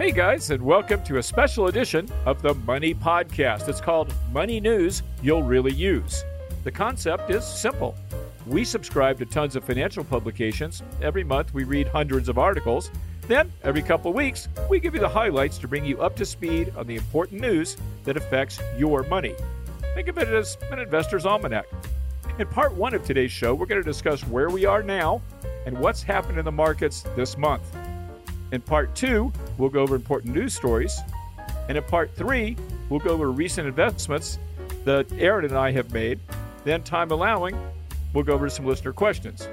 Hey guys, and welcome to a special edition of the Money Podcast. It's called Money News You'll Really Use. The concept is simple. We subscribe to tons of financial publications. Every month we read hundreds of articles. Then, every couple weeks, we give you the highlights to bring you up to speed on the important news that affects your money. Think of it as an investor's almanac. In part one of today's show, we're going to discuss where we are now and what's happened in the markets this month. In part two, we'll go over important news stories. And in part three, we'll go over recent investments that Aaron and I have made. Then, time allowing, we'll go over some listener questions.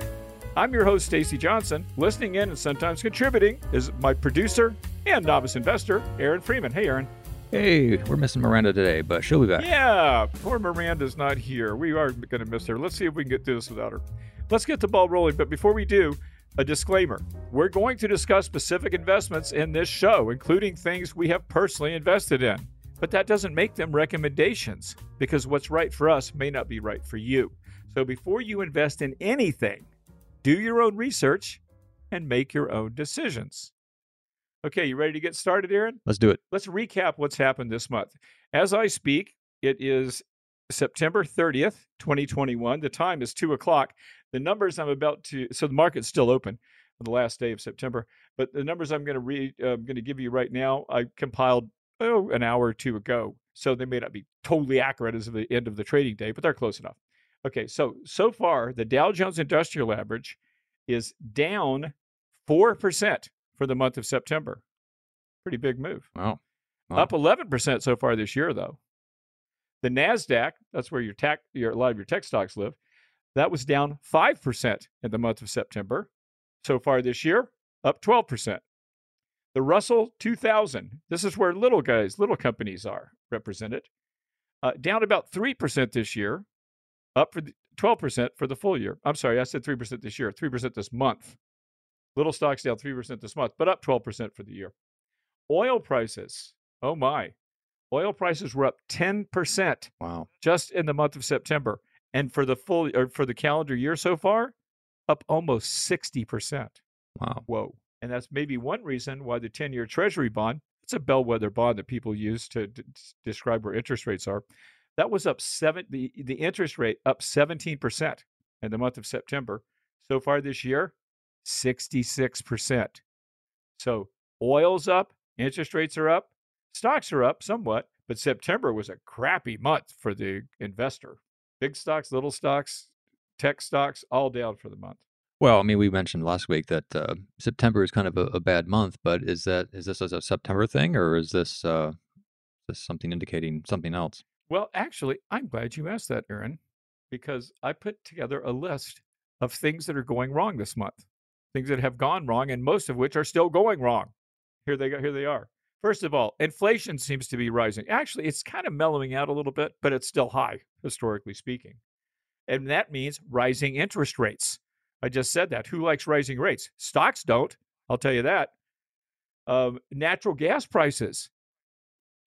I'm your host, Stacy Johnson. Listening in and sometimes contributing is my producer and novice investor, Aaron Freeman. Hey, Aaron. Hey, we're missing Miranda today, but she'll be back. Yeah, poor Miranda's not here. We are going to miss her. Let's see if we can get through this without her. Let's get the ball rolling. But before we do, a disclaimer. We're going to discuss specific investments in this show, including things we have personally invested in. But that doesn't make them recommendations because what's right for us may not be right for you. So before you invest in anything, do your own research and make your own decisions. Okay, you ready to get started, Aaron? Let's do it. Let's recap what's happened this month. As I speak, it is September 30th, 2021. The time is 2 o'clock. The numbers I'm about to, so the market's still open on the last day of September, but the numbers I'm going to read, uh, I'm going to give you right now, I compiled oh, an hour or two ago. So they may not be totally accurate as of the end of the trading day, but they're close enough. Okay, so so far the Dow Jones Industrial Average is down 4% for the month of September. Pretty big move. Wow. wow. Up 11% so far this year, though. The NASDAQ, that's where your, tech, your, a lot of your tech stocks live, that was down 5% in the month of September. So far this year, up 12%. The Russell 2000, this is where little guys, little companies are represented, uh, down about 3% this year, up for the, 12% for the full year. I'm sorry, I said 3% this year, 3% this month. Little stocks down 3% this month, but up 12% for the year. Oil prices, oh my. Oil prices were up 10%. Wow. Just in the month of September. And for the full or for the calendar year so far, up almost 60%. Wow. Whoa. And that's maybe one reason why the 10 year Treasury bond, it's a bellwether bond that people use to describe where interest rates are. That was up seven, the, the interest rate up 17% in the month of September. So far this year, 66%. So oil's up, interest rates are up, stocks are up somewhat, but September was a crappy month for the investor. Big stocks, little stocks, tech stocks, all down for the month. Well, I mean, we mentioned last week that uh, September is kind of a, a, bad month, but is that is this a September thing, or is this uh, this something indicating something else? Well, actually, I'm glad you asked that, Aaron, because I put together a list of things that are going wrong this month, things that have gone wrong, and most of which are still going wrong. Here they go. Here they are. First of all, inflation seems to be rising. Actually, it's kind of mellowing out a little bit, but it's still high, historically speaking. And that means rising interest rates. I just said that. Who likes rising rates? Stocks don't. I'll tell you that. Um, natural gas prices,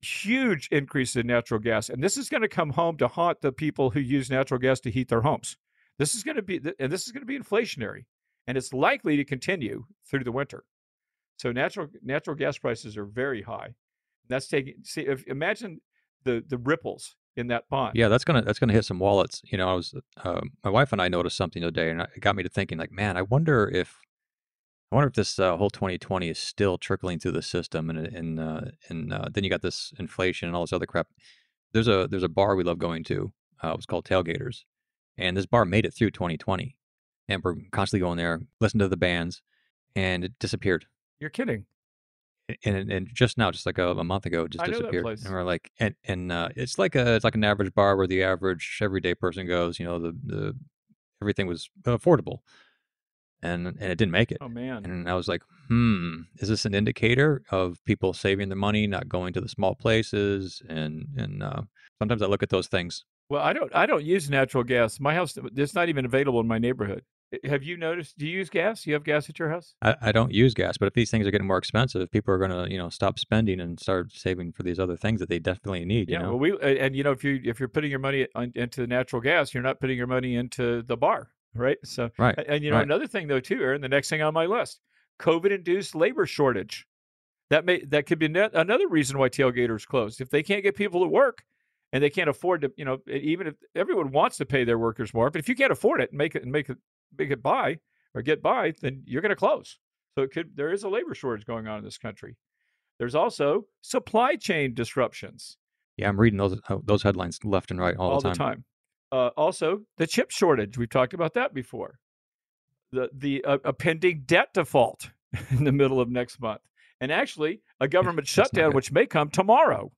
huge increase in natural gas. And this is going to come home to haunt the people who use natural gas to heat their homes. This is going to be, and this is going to be inflationary, and it's likely to continue through the winter. So natural natural gas prices are very high. That's taking see if imagine the the ripples in that pond. Yeah, that's gonna that's gonna hit some wallets. You know, I was uh, my wife and I noticed something today, and it got me to thinking, like, man, I wonder if I wonder if this uh, whole 2020 is still trickling through the system, and and uh, and uh, then you got this inflation and all this other crap. There's a there's a bar we love going to. Uh, it was called Tailgaters, and this bar made it through 2020, and we're constantly going there, listen to the bands, and it disappeared. You're kidding. And, and just now, just like a, a month ago, it just disappeared. And we're like, and and uh, it's like a it's like an average bar where the average everyday person goes. You know, the the everything was affordable, and and it didn't make it. Oh man! And I was like, hmm, is this an indicator of people saving their money, not going to the small places? And and uh, sometimes I look at those things. Well, I don't I don't use natural gas. My house it's not even available in my neighborhood. Have you noticed? Do you use gas? You have gas at your house? I, I don't use gas, but if these things are getting more expensive, people are going to, you know, stop spending and start saving for these other things that they definitely need. Yeah. You know? Well, we and you know if you if you're putting your money into natural gas, you're not putting your money into the bar, right? So right. And you know right. another thing though too, Aaron, the next thing on my list, COVID-induced labor shortage. that may that could be net, another reason why tailgaters closed. If they can't get people to work and they can't afford to, you know, even if everyone wants to pay their workers more, but if you can't afford it and make it and make it make it buy or get by, then you're going to close. So it could there is a labor shortage going on in this country. There's also supply chain disruptions. Yeah, I'm reading those uh, those headlines left and right all, all the the time. time. Uh, also, the chip shortage. We've talked about that before. The the uh, a pending debt default in the middle of next month, and actually a government shutdown, which may come tomorrow.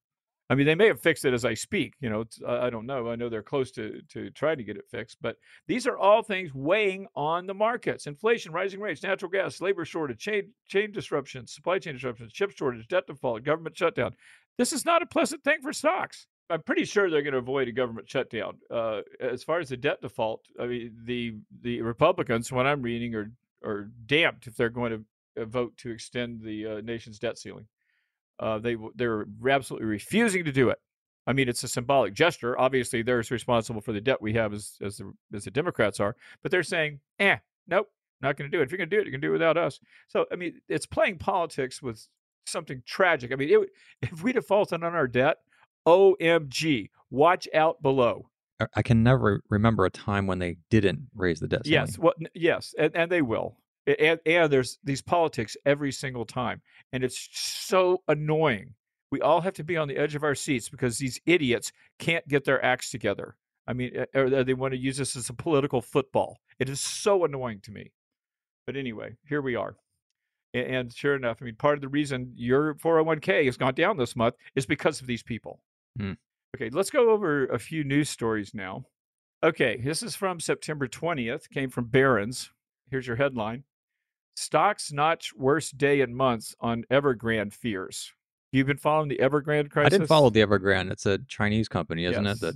I mean, they may have fixed it as I speak. You know, I don't know. I know they're close to to trying to get it fixed, but these are all things weighing on the markets: inflation, rising rates, natural gas, labor shortage, chain chain disruptions, supply chain disruptions, chip shortage, debt default, government shutdown. This is not a pleasant thing for stocks. I'm pretty sure they're going to avoid a government shutdown. Uh, as far as the debt default, I mean, the the Republicans, what I'm reading, are are damped if they're going to uh, vote to extend the uh, nation's debt ceiling. Uh, they they're absolutely refusing to do it. I mean, it's a symbolic gesture. Obviously, they're as responsible for the debt we have as as the as the Democrats are, but they're saying, "Eh, nope, not going to do it. If you're going to do it, you can do it without us." So, I mean, it's playing politics with something tragic. I mean, it, if we defaulted on our debt, OMG, watch out below. I- I can never remember a time when they didn't raise the debt. Yes, well, yes, and, and they will. And, and there's these politics every single time, and it's so annoying. We all have to be on the edge of our seats because these idiots can't get their acts together. I mean, uh, or they want to use this as a political football. It is so annoying to me. But anyway, here we are. And sure enough, I mean, part of the reason your 401k has gone down this month is because of these people. Hmm. Okay, let's go over a few news stories now. Okay, this is from September 20th, came from Barron's. Here's your headline Stocks notch worst day in months on Evergrande fears. You've been following the Evergrande crisis. I didn't follow the Evergrande. It's a Chinese company, isn't Yes. it? That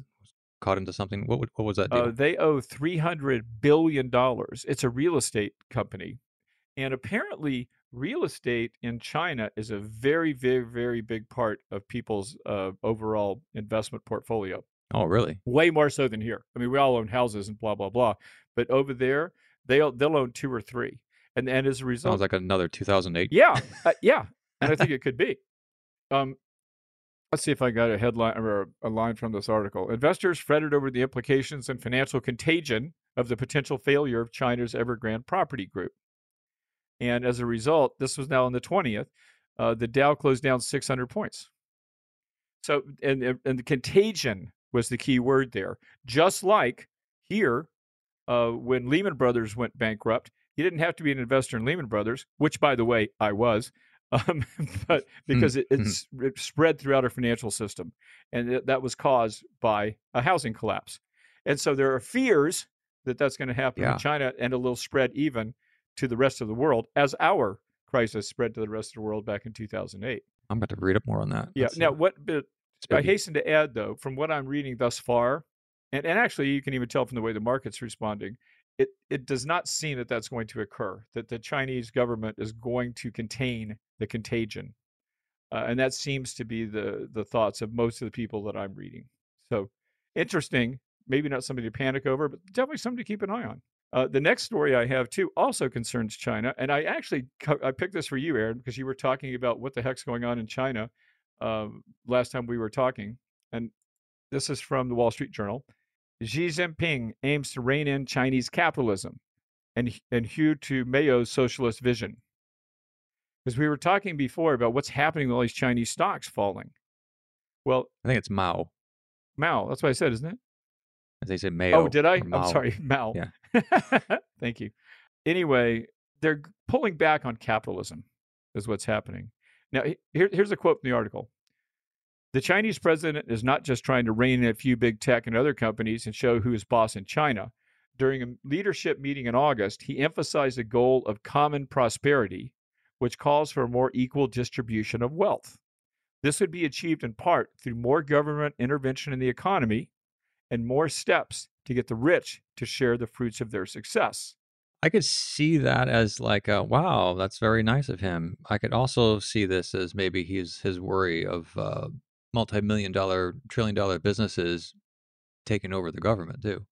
caught into something. What what was that deal? Uh, they owe three hundred billion dollars. It's a real estate company, and apparently, real estate in China is a very, very, very big part of people's uh, overall investment portfolio. oh, really? Way more so than here. I mean, we all own houses and blah blah blah, but over there, they'll they'll own two or three, and and as a result, Sounds like another 2008. yeah, uh, yeah, and I think it could be. Um, let's see if I got a headline or a, a line from this article. Investors fretted over the implications and financial contagion of the potential failure of China's Evergrande Property Group, and as a result, this was now on the twentieth. Uh, the Dow closed down 600 points. So, and and and the contagion was the key word there. Just like here, uh, when Lehman Brothers went bankrupt, you didn't have to be an investor in Lehman Brothers, which, by the way, I was, um, but because it, it's it spread throughout our financial system, and it, that was caused by a housing collapse. And so there are fears that that's going to happen Yeah. in China, and a little spread even to the rest of the world, as our crisis spread to the rest of the world back in 2008. I'm about to read up more on that. Yeah. That's, Now, what? But I hasten to add, though, from what I'm reading thus far, and, and actually you can even tell from the way the market's responding, it, it does not seem that that's going to occur, that the Chinese government is going to contain the contagion. Uh, and that seems to be the, the thoughts of most of the people that I'm reading. So interesting. Maybe not somebody to panic over, but definitely something to keep an eye on. Uh, the next story I have too also concerns China, and I actually I picked this for you, Aaron, because you were talking about what the heck's going on in China um, last time we were talking, and this is from the Wall Street Journal. Xi Jinping aims to rein in Chinese capitalism and and hew to Mao's socialist vision. Because we were talking before about what's happening with all these Chinese stocks falling. Well, I think it's Mao. Mao, that's what I said, isn't it? As they said, Mayo. Oh, did I? I'm sorry, Mao. Yeah. Thank you. Anyway, they're pulling back on capitalism, is what's happening. Now, here, here's a quote from the article. The Chinese president is not just trying to rein in a few big tech and other companies and show who is boss in China. During a leadership meeting in August, he emphasized the goal of common prosperity, which calls for a more equal distribution of wealth. This would be achieved in part through more government intervention in the economy and more steps to get the rich to share the fruits of their success. I could see that as like, a, wow, that's very nice of him. I could also see this as maybe he's his worry of uh, multi-million dollar, trillion dollar businesses taking over the government too,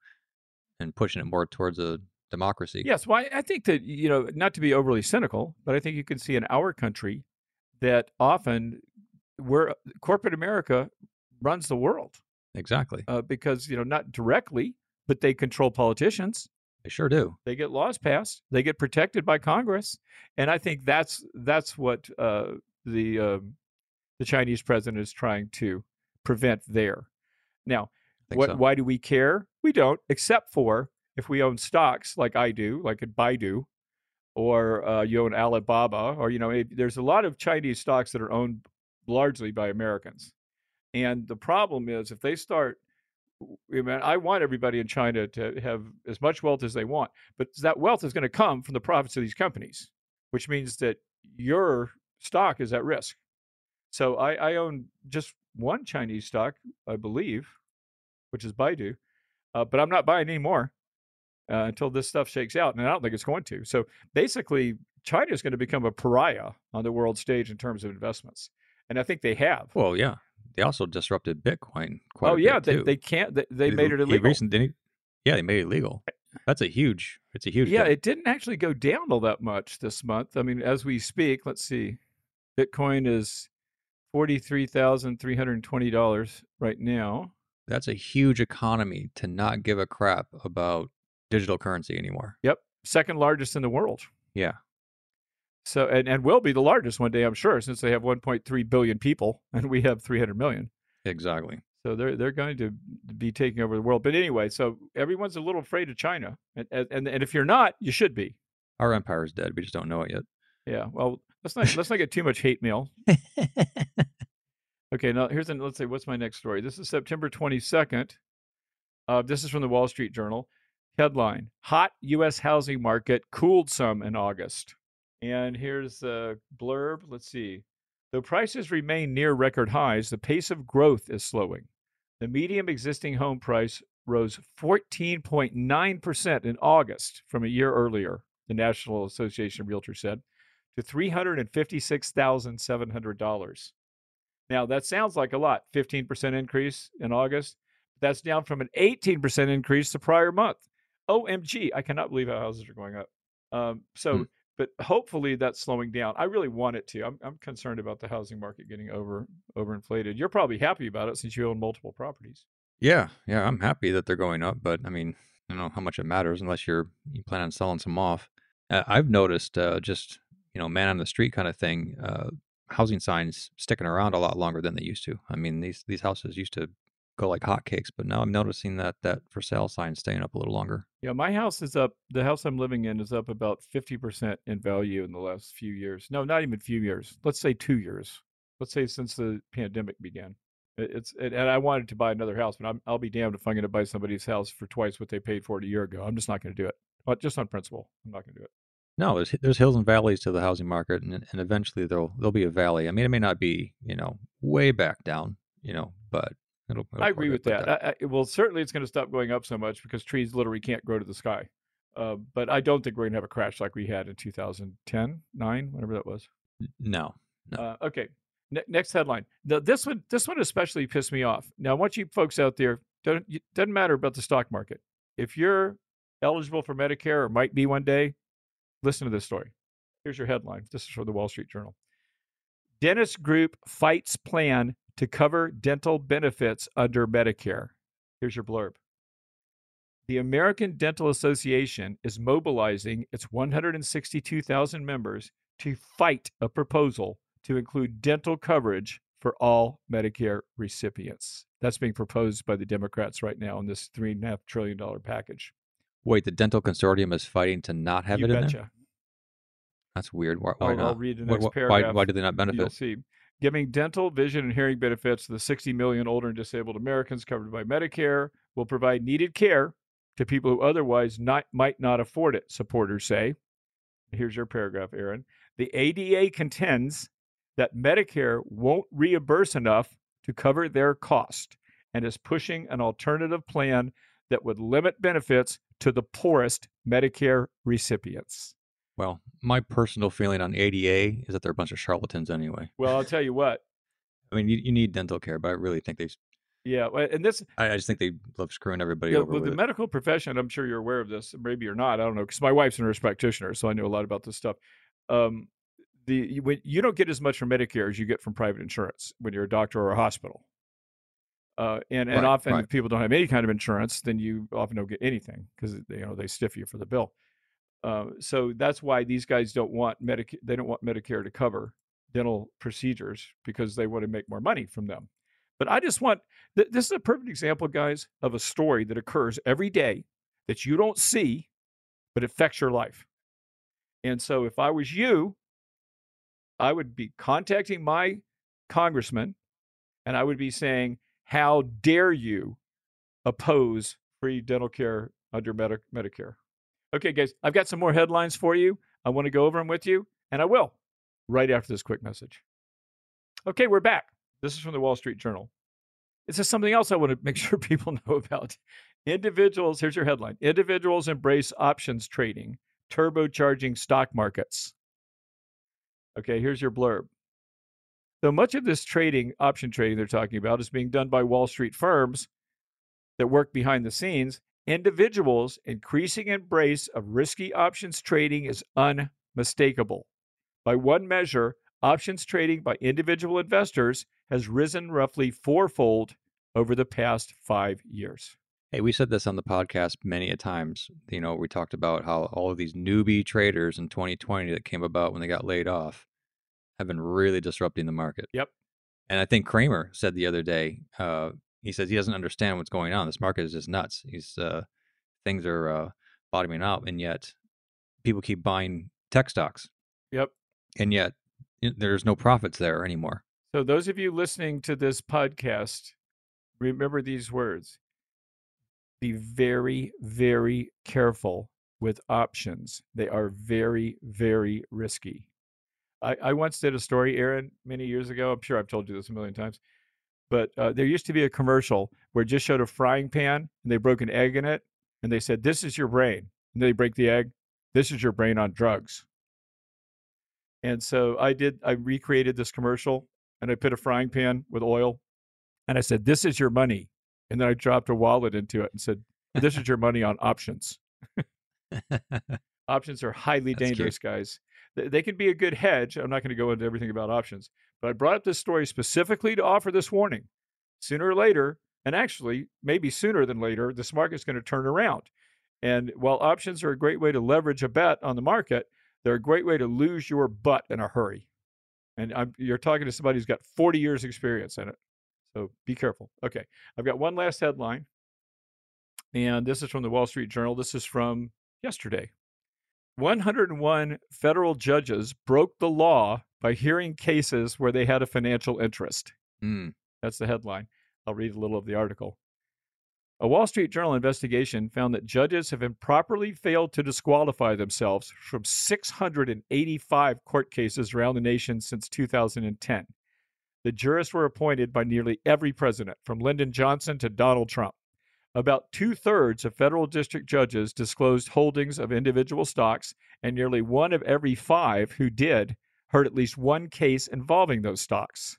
and pushing it more towards a democracy. Yes, well, I think that, you know, not to be overly cynical, but I think you can see in our country that often we're corporate America runs the world Exactly. uh, because you know not directly, but they control politicians. They sure do. They get laws passed. They get protected by Congress, and I think that's that's what uh, the um, the Chinese president is trying to prevent there. Now, what? so. Why do we care? We don't, except for if we own stocks like I do, like at Baidu, or uh, you own Alibaba, or you know, it, there's a lot of Chinese stocks that are owned largely by Americans. And the problem is, if they start, I mean, I want everybody in China to have as much wealth as they want, but that wealth is going to come from the profits of these companies, which means that your stock is at risk. So I, I own just one Chinese stock, I believe, which is Baidu, uh, but I'm not buying any more uh, until this stuff shakes out, and I don't think it's going to. So basically, China is going to become a pariah on the world stage in terms of investments, and I think they have. Well, yeah. They also disrupted Bitcoin quite oh a yeah, bit, they, too. they can't. They, they made it illegal. recent- didn't he- yeah, they made it illegal. That's a huge. It's a huge. yeah, deal. it didn't actually go down all that much this month. I mean, as we speak, let's see, Bitcoin is forty three thousand three hundred twenty dollars right now. That's a huge economy to not give a crap about digital currency anymore. Yep, second largest in the world. Yeah. So and, and will be the largest one day, I'm sure, since they have 1.3 billion people and we have 300 million. Exactly. So they're they're going to be taking over the world. But anyway, so everyone's a little afraid of China, and and, and- and if you're not, you should be. Our empire is dead. We just don't know it yet. Yeah. Well, let's not let's not get too much hate mail. Okay. Now here's an let's say what's my next story. This is September 22nd. Uh, this is from the Wall Street Journal. Headline: Hot U.S. housing market cooled some in August. And here's the blurb. Let's see. Though prices remain near record highs, the pace of growth is slowing. The median existing home price rose 14.9% in August from a year earlier, the National Association of Realtors said, to $356,700. Now, that sounds like a lot 15% increase in August. That's down from an 18% increase the prior month. OMG, I cannot believe how houses are going up. Um, so, Hmm. but hopefully that's slowing down. I really want it to. I'm, I'm concerned about the housing market getting over overinflated. You're probably happy about it since you own multiple properties. Yeah, yeah, I'm happy that they're going up, but I mean, I don't know how much it matters unless you're you plan on selling some off. Uh, I've noticed uh, just you know man on the street kind of thing. Uh, housing signs sticking around a lot longer than they used to. I mean, these these houses used to go like hotcakes, but now I'm noticing that that for sale sign staying up a little longer. Yeah, my house is up. The house I'm living in is up about 50% in value in the last few years. No, not even few years. Let's say two years. Let's say since the pandemic began. It- It's and and I wanted to buy another house, but I'm, I'll be damned if I'm going to buy somebody's house for twice what they paid for it a year ago. I'm just not going to do it. But just on principle, I'm not going to do it. No, there's there's hills and valleys to the housing market, and and eventually there'll there'll be a valley. I mean, it may not be you know way back down, you know, but it'll. it'll I agree with that. I, I, well, certainly it's going to stop going up so much because trees literally can't grow to the sky. Uh, but I don't think we're going to have a crash like we had in 2010, nine, whatever that was. No, No. Uh, okay. Ne- next headline. Now, this one, this one especially pissed me off. Now, I want you folks out there. Don't it doesn't matter about the stock market. If you're eligible for Medicare or might be one day, listen to this story. Here's your headline. This is from the Wall Street Journal. Dentist group fights plan to cover dental benefits under Medicare. Here's your blurb. The American Dental Association is mobilizing its 162,000 members to fight a proposal to include dental coverage for all Medicare recipients. That's being proposed by the Democrats right now in this three and a half trillion dollar package. wait, the dental consortium is fighting to not have you it in betcha. there. That's weird. Why, why I'll, not? I'll read the Why- next why, paragraph. why do they not You'll benefit? see. Giving dental, vision, and hearing benefits to the 60 million older and disabled Americans covered by Medicare will provide needed care to people who otherwise not, might not afford it, supporters say. Here's your paragraph, Aaron. The ADA contends that Medicare won't reimburse enough to cover their cost and is pushing an alternative plan that would limit benefits to the poorest Medicare recipients. Well, my personal feeling on ADA is that they're a bunch of charlatans anyway. Well, I'll tell you what. I mean, you, you need dental care, but I really think they. Yeah, and this I, I just think they love screwing everybody Yeah, over with with the it. medical profession, I'm sure you're aware of this. Maybe you're not. I don't know because my wife's a nurse practitioner, so I know a lot about this stuff. Um, the you, when, you don't get as much from Medicare as you get from private insurance when you're a doctor or a hospital. Uh, and and Right, often right. if people don't have any kind of insurance, then you often don't get anything because you know they stiff you for the bill. Uh, so that's why these guys don't want Medicare. They don't want Medicare to cover dental procedures because they want to make more money from them. But I just want th- this is a perfect example, guys, of a story that occurs every day that you don't see, but affects your life. And so if I was you, I would be contacting my congressman and I would be saying, How dare you oppose free dental care under Medi- Medicare? Okay, guys, I've got some more headlines for you. I want to go over them with you, and I will right after this quick message. Okay, we're back. This is from the Wall Street Journal. This is something else I want to make sure people know about. Individuals, here's your headline Individuals embrace options trading, turbocharging stock markets. Okay, here's your blurb. Though much of this trading, option trading they're talking about, is being done by Wall Street firms that work behind the scenes, individuals' increasing embrace of risky options trading is unmistakable. By one measure, options trading by individual investors has risen roughly fourfold over the past five years. Hey, we said this on the podcast many a times. You know, we talked about how all of these newbie traders in 2020 that came about when they got laid off have been really disrupting the market. Yep. And I think Cramer said the other day, uh, he says he doesn't understand what's going on. This market is just nuts. He's uh, things are uh, bottoming out, and yet people keep buying tech stocks, Yep. and yet there's no profits there anymore. So, those of you listening to this podcast, remember these words be very, very careful with options. They are very, very risky. I, I once did a story, Aaron, many years ago. I'm sure I've told you this a million times, but uh, there used to be a commercial where it just showed a frying pan and they broke an egg in it and they said, This is your brain. And they break the egg. This is your brain on drugs. And so I did, I recreated this commercial and I put a frying pan with oil and I said, This is your money. And then I dropped a wallet into it and said, This is your money on options. Options are highly That's cute. dangerous, guys. They, can be a good hedge. I'm not going to go into everything about options, but I brought up this story specifically to offer this warning. Sooner or later, and actually, maybe sooner than later, this market's going to turn around. And while options are a great way to leverage a bet on the market, they're a great way to lose your butt in a hurry. And I'm, you're talking to somebody who's got 40 years experience in it. So be careful. Okay. I've got one last headline. And this is from the Wall Street Journal. This is from yesterday. 101 federal judges broke the law by hearing cases where they had a financial interest. Hmm. That's the headline. I'll read a little of the article. A Wall Street Journal investigation found that judges have improperly failed to disqualify themselves from 685 court cases around the nation since 2010. The jurists were appointed by nearly every president, from Lyndon Johnson to Donald Trump. About two thirds of federal district judges disclosed holdings of individual stocks, and nearly one of every five who did heard at least one case involving those stocks.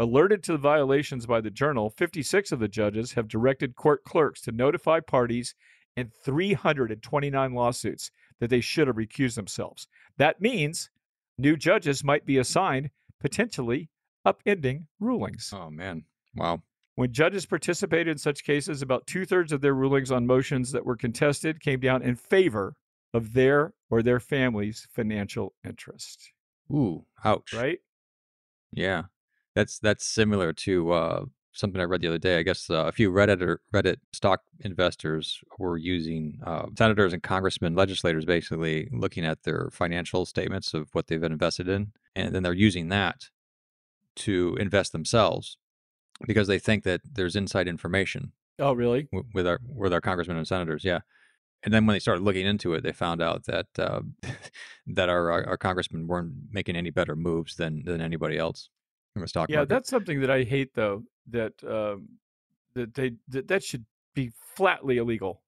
Alerted to the violations by the journal, 56 of the judges have directed court clerks to notify parties in 329 lawsuits that they should have recused themselves. That means new judges might be assigned potentially upending rulings. Oh man. Wow. When judges participated in such cases, about two thirds of their rulings on motions that were contested came down in favor of their or their family's financial interest. Ooh. Ouch. Right? Yeah, that's that's similar to uh, something I read the other day. I guess uh, a few Reddit or Reddit stock investors were using uh, senators and congressmen, legislators, basically looking at their financial statements of what they've invested in, and then they're using that to invest themselves because they think that there's inside information Oh, really? w- with our with our congressmen and senators. Yeah. And then when they started looking into it, they found out that uh, that our, our our congressmen weren't making any better moves than than anybody else in the stock Yeah, market. that's something that I hate, though. That um, that they that, that should be flatly illegal.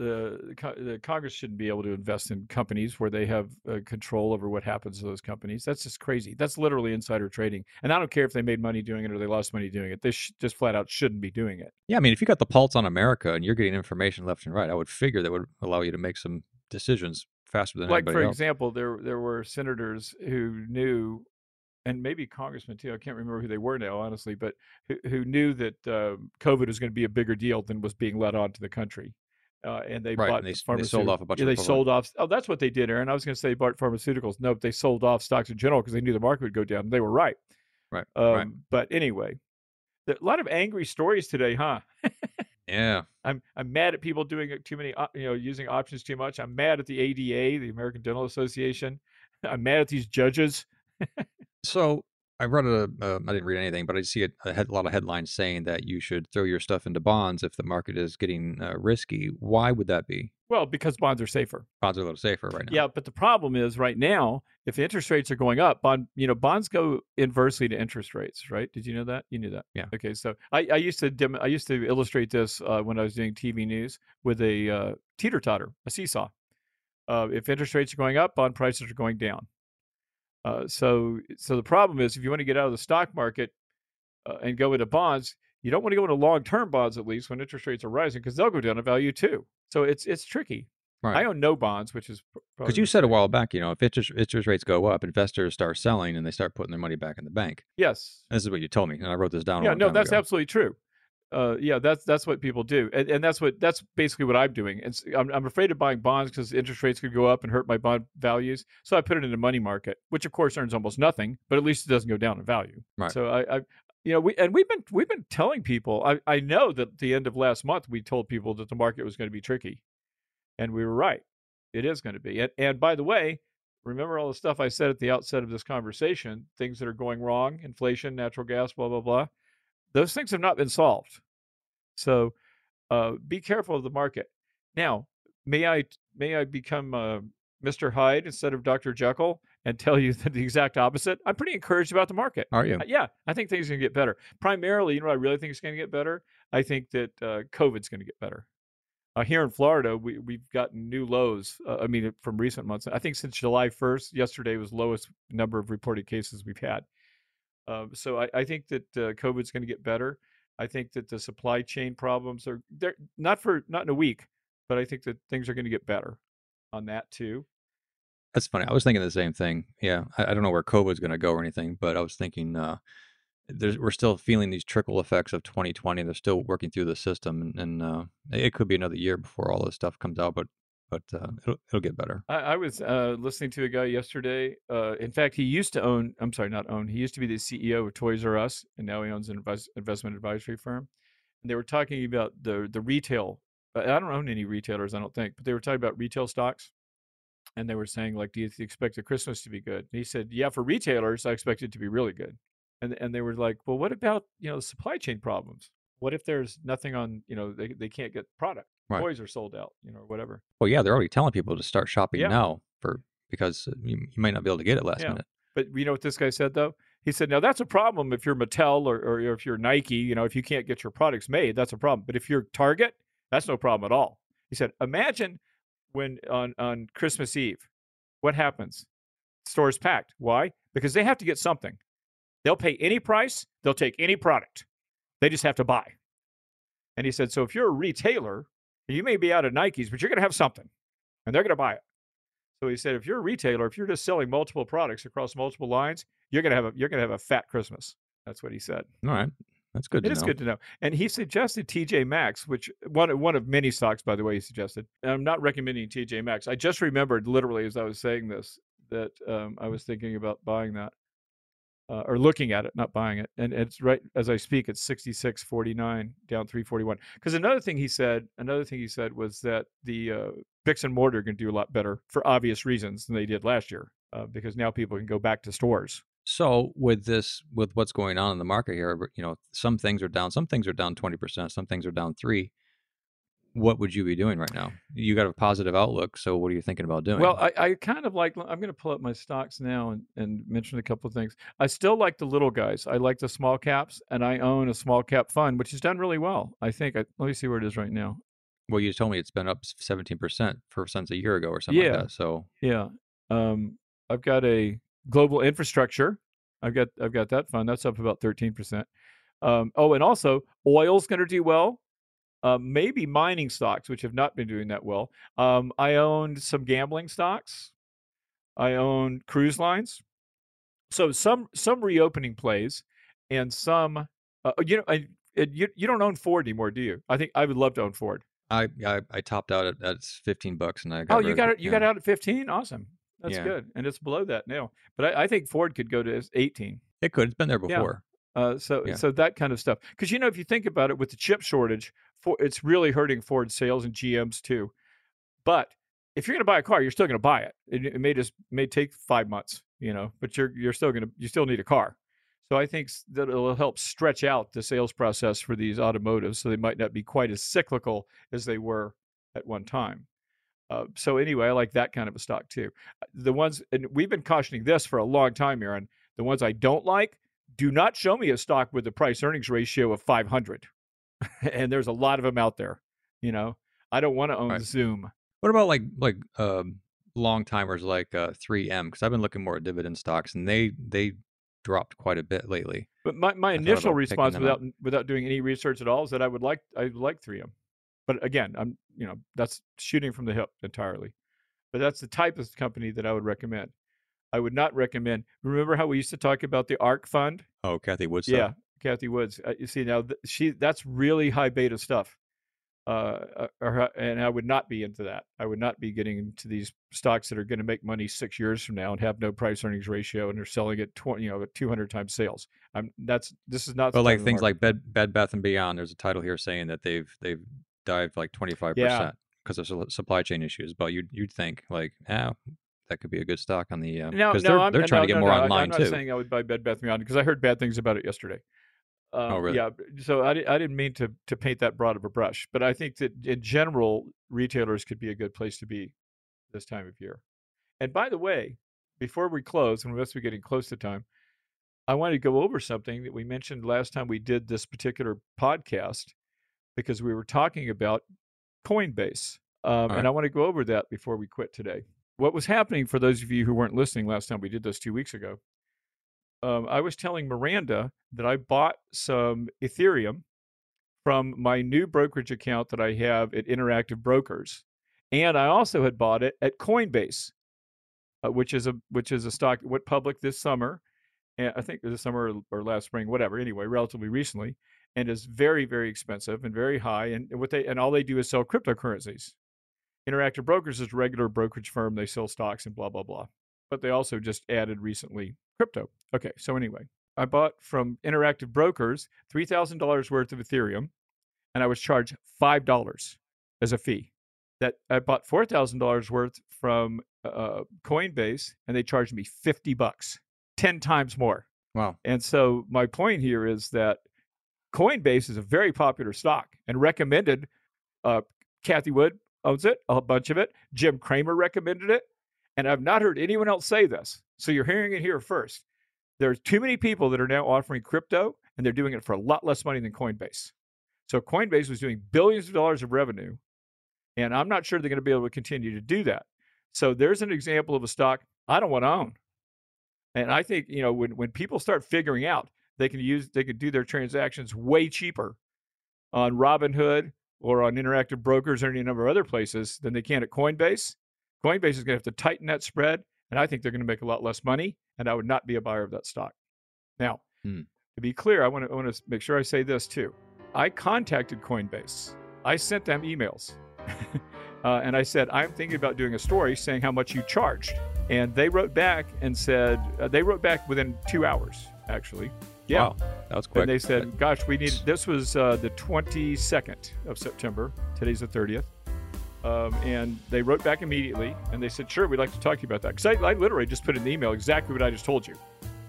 The, the Congress shouldn't be able to invest in companies where they have uh, control over what happens to those companies. That's just crazy. That's literally insider trading. And I don't care if they made money doing it or they lost money doing it. They sh- just flat out shouldn't be doing it. Yeah, I mean, if you got the pulse on America and you're getting information left and right, I would figure that would allow you to make some decisions faster than like for else. example, there there were senators who knew, and maybe congressmen too. I can't remember who they were now, honestly, but who, who knew that uh, COVID was going to be a bigger deal than was being let on to the country. Uh, and they Right, bought and they they sold off a bunch yeah, of they the sold off. Oh, that's what they did, Aaron. I was going to say bought pharmaceuticals. No, they sold off stocks in general because they knew the market would go down. They were right. Right, Um, right. But anyway, a lot of angry stories today, huh? Yeah. I'm I'm mad at people doing too many, you know, using options too much. I'm mad at the ADA, the American Dental Association. I'm mad at these judges. So I read a, uh, I didn't read anything, but I see a, a, head, a lot of headlines saying that you should throw your stuff into bonds if the market is getting uh, risky. Why would that be? Well, because bonds are safer. Bonds are a little safer right now. Yeah, but the problem is right now, if interest rates are going up, bond, you know, bonds go inversely to interest rates, right? Did you know that? You knew that. Yeah. Okay, so I, I used to dim, I used to illustrate this uh, when I was doing TV news with a uh, teeter totter, a seesaw. Uh, if interest rates are going up, bond prices are going down. Uh, so, so the problem is, if you want to get out of the stock market uh, and go into bonds, you don't want to go into long-term bonds at least when interest rates are rising because they'll go down in value too. So it's it's tricky. Right. I own no bonds, which is Because you said a while back, you know, if interest, interest rates go up, investors start selling and they start putting their money back in the bank. Yes. This is what you told me, and I wrote this down. Yeah, no, that's ago. absolutely true. Uh, yeah, that's that's what people do, and, and that's what that's basically what I'm doing. And I'm I'm afraid of buying bonds because interest rates could go up and hurt my bond values. So I put it in the money market, which of course earns almost nothing, but at least it doesn't go down in value. Right. So I, I you know, we and we've been we've been telling people. I I know that at the end of last month we told people that the market was going to be tricky, and we were right. It is going to be. And and by the way, remember all the stuff I said at the outset of this conversation, things that are going wrong, inflation, natural gas, blah blah blah those things have not been solved. So uh, be careful of the market. Now, may I may I become uh, Mr. Hyde instead of Dr. Jekyll and tell you the exact opposite? I'm pretty encouraged about the market. Are you? Uh, yeah, I think things are going to get better. Primarily, you know what I really think is going to get better? I think that uh, COVID's going to get better. Uh, here in Florida, we, we've gotten new lows. Uh, I mean, from recent months. I think since July 1st, yesterday was lowest number of reported cases we've had. Uh, so I, I think that uh, COVID's going to get better. I think that the supply chain problems are they're not for not in a week, but I think that things are going to get better on that too. That's funny. I was thinking the same thing. Yeah, I, I don't know where COVID's going to go or anything, but I was thinking uh, we're still feeling these trickle effects of 2020. They're still working through the system, and, and uh, it could be another year before all this stuff comes out. But but uh, it'll it'll get better. I, I was uh, listening to a guy yesterday. Uh, in fact, he used to own. I'm sorry, not own. He used to be the CEO of Toys R Us, and now he owns an investment advisory firm. And they were talking about the the retail. I don't own any retailers, I don't think, but they were talking about retail stocks. And they were saying, like, do you expect the Christmas to be good? And he said, yeah, for retailers, I expect it to be really good. And and they were like, well, what about you know supply chain problems? What if there's nothing on you know they they can't get product? Right. Toys are sold out, you know, or whatever. Well, yeah, they're already telling people to start shopping Yeah. now for because uh, you, you might not be able to get it last Yeah. minute. But you know what this guy said though? He said, "Now that's a problem if you're Mattel or, or if you're Nike. You know, if you can't get your products made, that's a problem. But if you're Target, that's no problem at all." He said, "Imagine when on on Christmas Eve, what happens? Stores packed. Why? Because they have to get something. They'll pay any price. They'll take any product. They just have to buy." And he said, "So if you're a retailer, you may be out of Nikes, but you're going to have something, and they're going to buy it." So he said, if you're a retailer, if you're just selling multiple products across multiple lines, you're gonna have a you're gonna have a fat Christmas. That's what he said. All right, that's good. It to is know. good to know. And he suggested TJ Maxx, which one one of many stocks, by the way, he suggested. And I'm not recommending TJ Maxx. I just remembered literally as I was saying this that um, I was thinking about buying that. Uh, or looking at it, not buying it, and it's right as I speak. It's sixty six forty nine down three forty one. Because another thing he said, another thing he said was that the uh, bricks and mortar to do a lot better for obvious reasons than they did last year, uh, because now people can go back to stores. So with this, with what's going on in the market here, you know, some things are down, some things are down twenty percent, some things are down three. What would you be doing right now? You got a positive outlook, so what are you thinking about doing? Well, I, I kind of like. I'm going to pull up my stocks now and, and mention a couple of things. I still like the little guys. I like the small caps, and I own a small cap fund, which has done really well. I think. I, let me see where it is right now. well, you told me it's been up seventeen percent for since a year ago or something Yeah. like that. So Yeah, um, I've got a global infrastructure. I've got I've got that fund. That's up about thirteen percent. Um, oh, and also oil's going to do well. Uh, maybe mining stocks, which have not been doing that well. Um, I owned some gambling stocks. I owned cruise lines. So some some reopening plays, and some uh, you know I, you you don't own Ford anymore, do you? I think I would love to own Ford. I I, I topped out at, at fifteen bucks, and I got oh, you got it. it. You got out at fifteen. Awesome. That's Yeah. good, and it's below that now. But I, I think Ford could go to eighteen. It could. It's been there Yeah. before. Uh, so Yeah. so that kind of stuff. Because you know, if you think about it, with the chip shortage, for, it's really hurting Ford sales and GM's too. But if you're going to buy a car, you're still going to buy it. it. It may just may take five months, you know, but you're you're still going to you still need a car. So I think that it'll help stretch out the sales process for these automotives, so they might not be quite as cyclical as they were at one time. Uh, so anyway, I like that kind of a stock too. Uh, The ones, and we've been cautioning this for a long time, Aaron. The ones I don't like, do not show me a stock with a price earnings ratio of 500. and there's a lot of them out there. You know, I don't want to own Right. Zoom. What about like like um, long timers like uh, 3M? Because I've been looking more at dividend stocks, and they they dropped quite a bit lately. But my, my I initial response without without doing any research at all is that I would like I would like 3M. But again, I'm you know that's shooting from the hip entirely. But that's the type of company that I would recommend. I would not recommend. Remember how we used to talk about the ARK fund? Oh, Cathie Woods. Yeah, stuff. Cathie Woods. Uh, you see now, th- she that's really high beta stuff. Uh, uh, or, and I would not be into that. I would not be getting into these stocks that are going to make money six years from now and have no price earnings ratio, and they're selling at twenty, you know, at two hundred times sales. I'm that's this is not. But like things market. like Bed Bed Bath and Beyond, there's a title here saying that they've they've dived like twenty five percent because of supply chain issues. But you'd you'd think like, ah, that could be a good stock on the uh, no, because no, they're I'm, they're trying no, to get no, more no, online I'm not too. saying I would buy Bed Bath Beyond because I heard bad things about it yesterday. Um, Oh, really? Yeah, so I, I didn't mean to to paint that broad of a brush, but I think that in general, retailers could be a good place to be this time of year. And by the way, before we close, and we must be getting close to time, I wanted to go over something that we mentioned last time we did this particular podcast because we were talking about Coinbase. Um, right. And I want to go over that before we quit today. What was happening for those of you who weren't listening last time, we did this two weeks ago. Um, I was telling Miranda that I bought some Ethereum from my new brokerage account that I have at Interactive Brokers, and I also had bought it at Coinbase, uh, which is a which is a stock went public this summer, and I think this summer or, or last spring, whatever. Anyway, relatively recently, and is very very expensive and very high. And what they and all they do is sell cryptocurrencies. Interactive Brokers is a regular brokerage firm. They sell stocks and blah blah blah. But they also just added recently crypto. Okay, so anyway, I bought from Interactive Brokers three thousand dollars worth of Ethereum, and I was charged five dollars as a fee. That I bought four thousand dollars worth from uh, Coinbase, and they charged me fifty bucks, ten times more. Wow. And so my point here is that Coinbase is a very popular stock and recommended. Uh, Cathie Wood owns it, a bunch of it. Jim Cramer recommended it, and I've not heard anyone else say this. So you're hearing it here first. There's too many people that are now offering crypto, and they're doing it for a lot less money than Coinbase. So Coinbase was doing billions of dollars of revenue, and I'm not sure they're going to be able to continue to do that. So there's an example of a stock I don't want to own. And I think, you know, when, when people start figuring out they can use they can do their transactions way cheaper on Robinhood or on interactive brokers or any number of other places than they can at Coinbase, Coinbase is going to have to tighten that spread. And I think they're going to make a lot less money. And I would not be a buyer of that stock. Now, Hmm. to be clear, I want to, I want to make sure I say this too. I contacted Coinbase. I sent them emails. uh, and I said, I'm thinking about doing a story saying how much you charged. And they wrote back and said, uh, they wrote back within two hours, actually. Yeah. Wow. That was quick. And they said, gosh, we need, this was uh, the 22nd of September. Today's the 30th. Um, and they wrote back immediately and they said, sure, we'd like to talk to you about that. Because I, I literally just put in the email exactly what I just told you.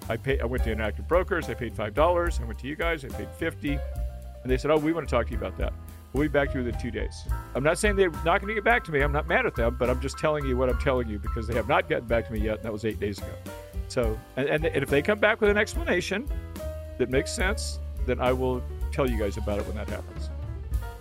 I paid, I went to Interactive Brokers, I paid $5. I went to you guys, I paid 50 And they said, oh, we want to talk to you about that. We'll be back to you within two days. I'm not saying they're not going to get back to me. I'm not mad at them, but I'm just telling you what I'm telling you because they have not gotten back to me yet. And that was eight days ago. So, and, and, and if they come back with an explanation that makes sense, then I will tell you guys about it when that happens.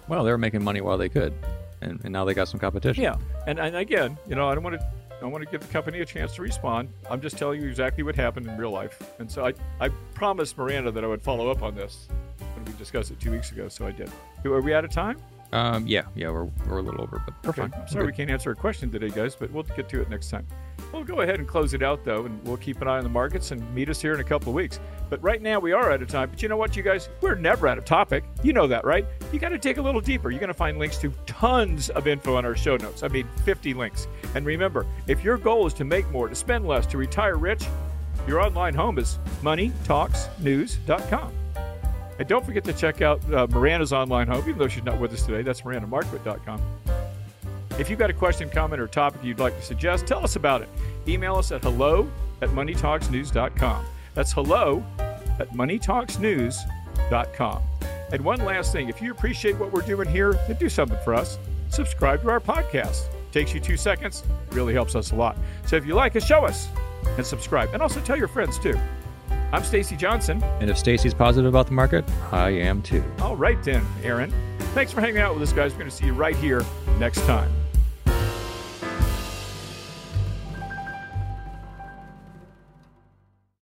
well, they were making money while they could, and, and now they got some competition. Yeah, and and again, you know, I don't want to. I want to give the company a chance to respond. I'm just telling you exactly what happened in real life, and so I, I promised Miranda that I would follow up on this when we discussed it two weeks ago. So I did. Are we out of time? Um, yeah, yeah, we're, we're a little over, but we're fine. I'm sorry we can't answer a question today, guys, but we'll get to it next time. We'll go ahead and close it out, though, and we'll keep an eye on the markets and meet us here in a couple of weeks. But right now, we are out of time. But you know what, you guys? We're never out of topic. You know that, right? You got to dig a little deeper. You're going to find links to tons of info on our show notes. I mean, 50 links. And remember, if your goal is to make more, to spend less, to retire rich, your online home is moneytalksnews.com. And don't forget to check out uh, Miranda's online home, even though she's not with us today. That's mirandamarquit.com. If you've got a question, comment, or topic you'd like to suggest, tell us about it. Email us at hello at moneytalksnews.com. That's hello at moneytalksnews.com. And one last thing if you appreciate what we're doing here, then do something for us. Subscribe to our podcast. Takes you two seconds, really helps us a lot. So if you like us, show us and subscribe. And also tell your friends too. I'm Stacy Johnson. And if Stacy's positive about the market, I am too. All right then, Aaron. Thanks for hanging out with us, guys. We're going to see you right here next time.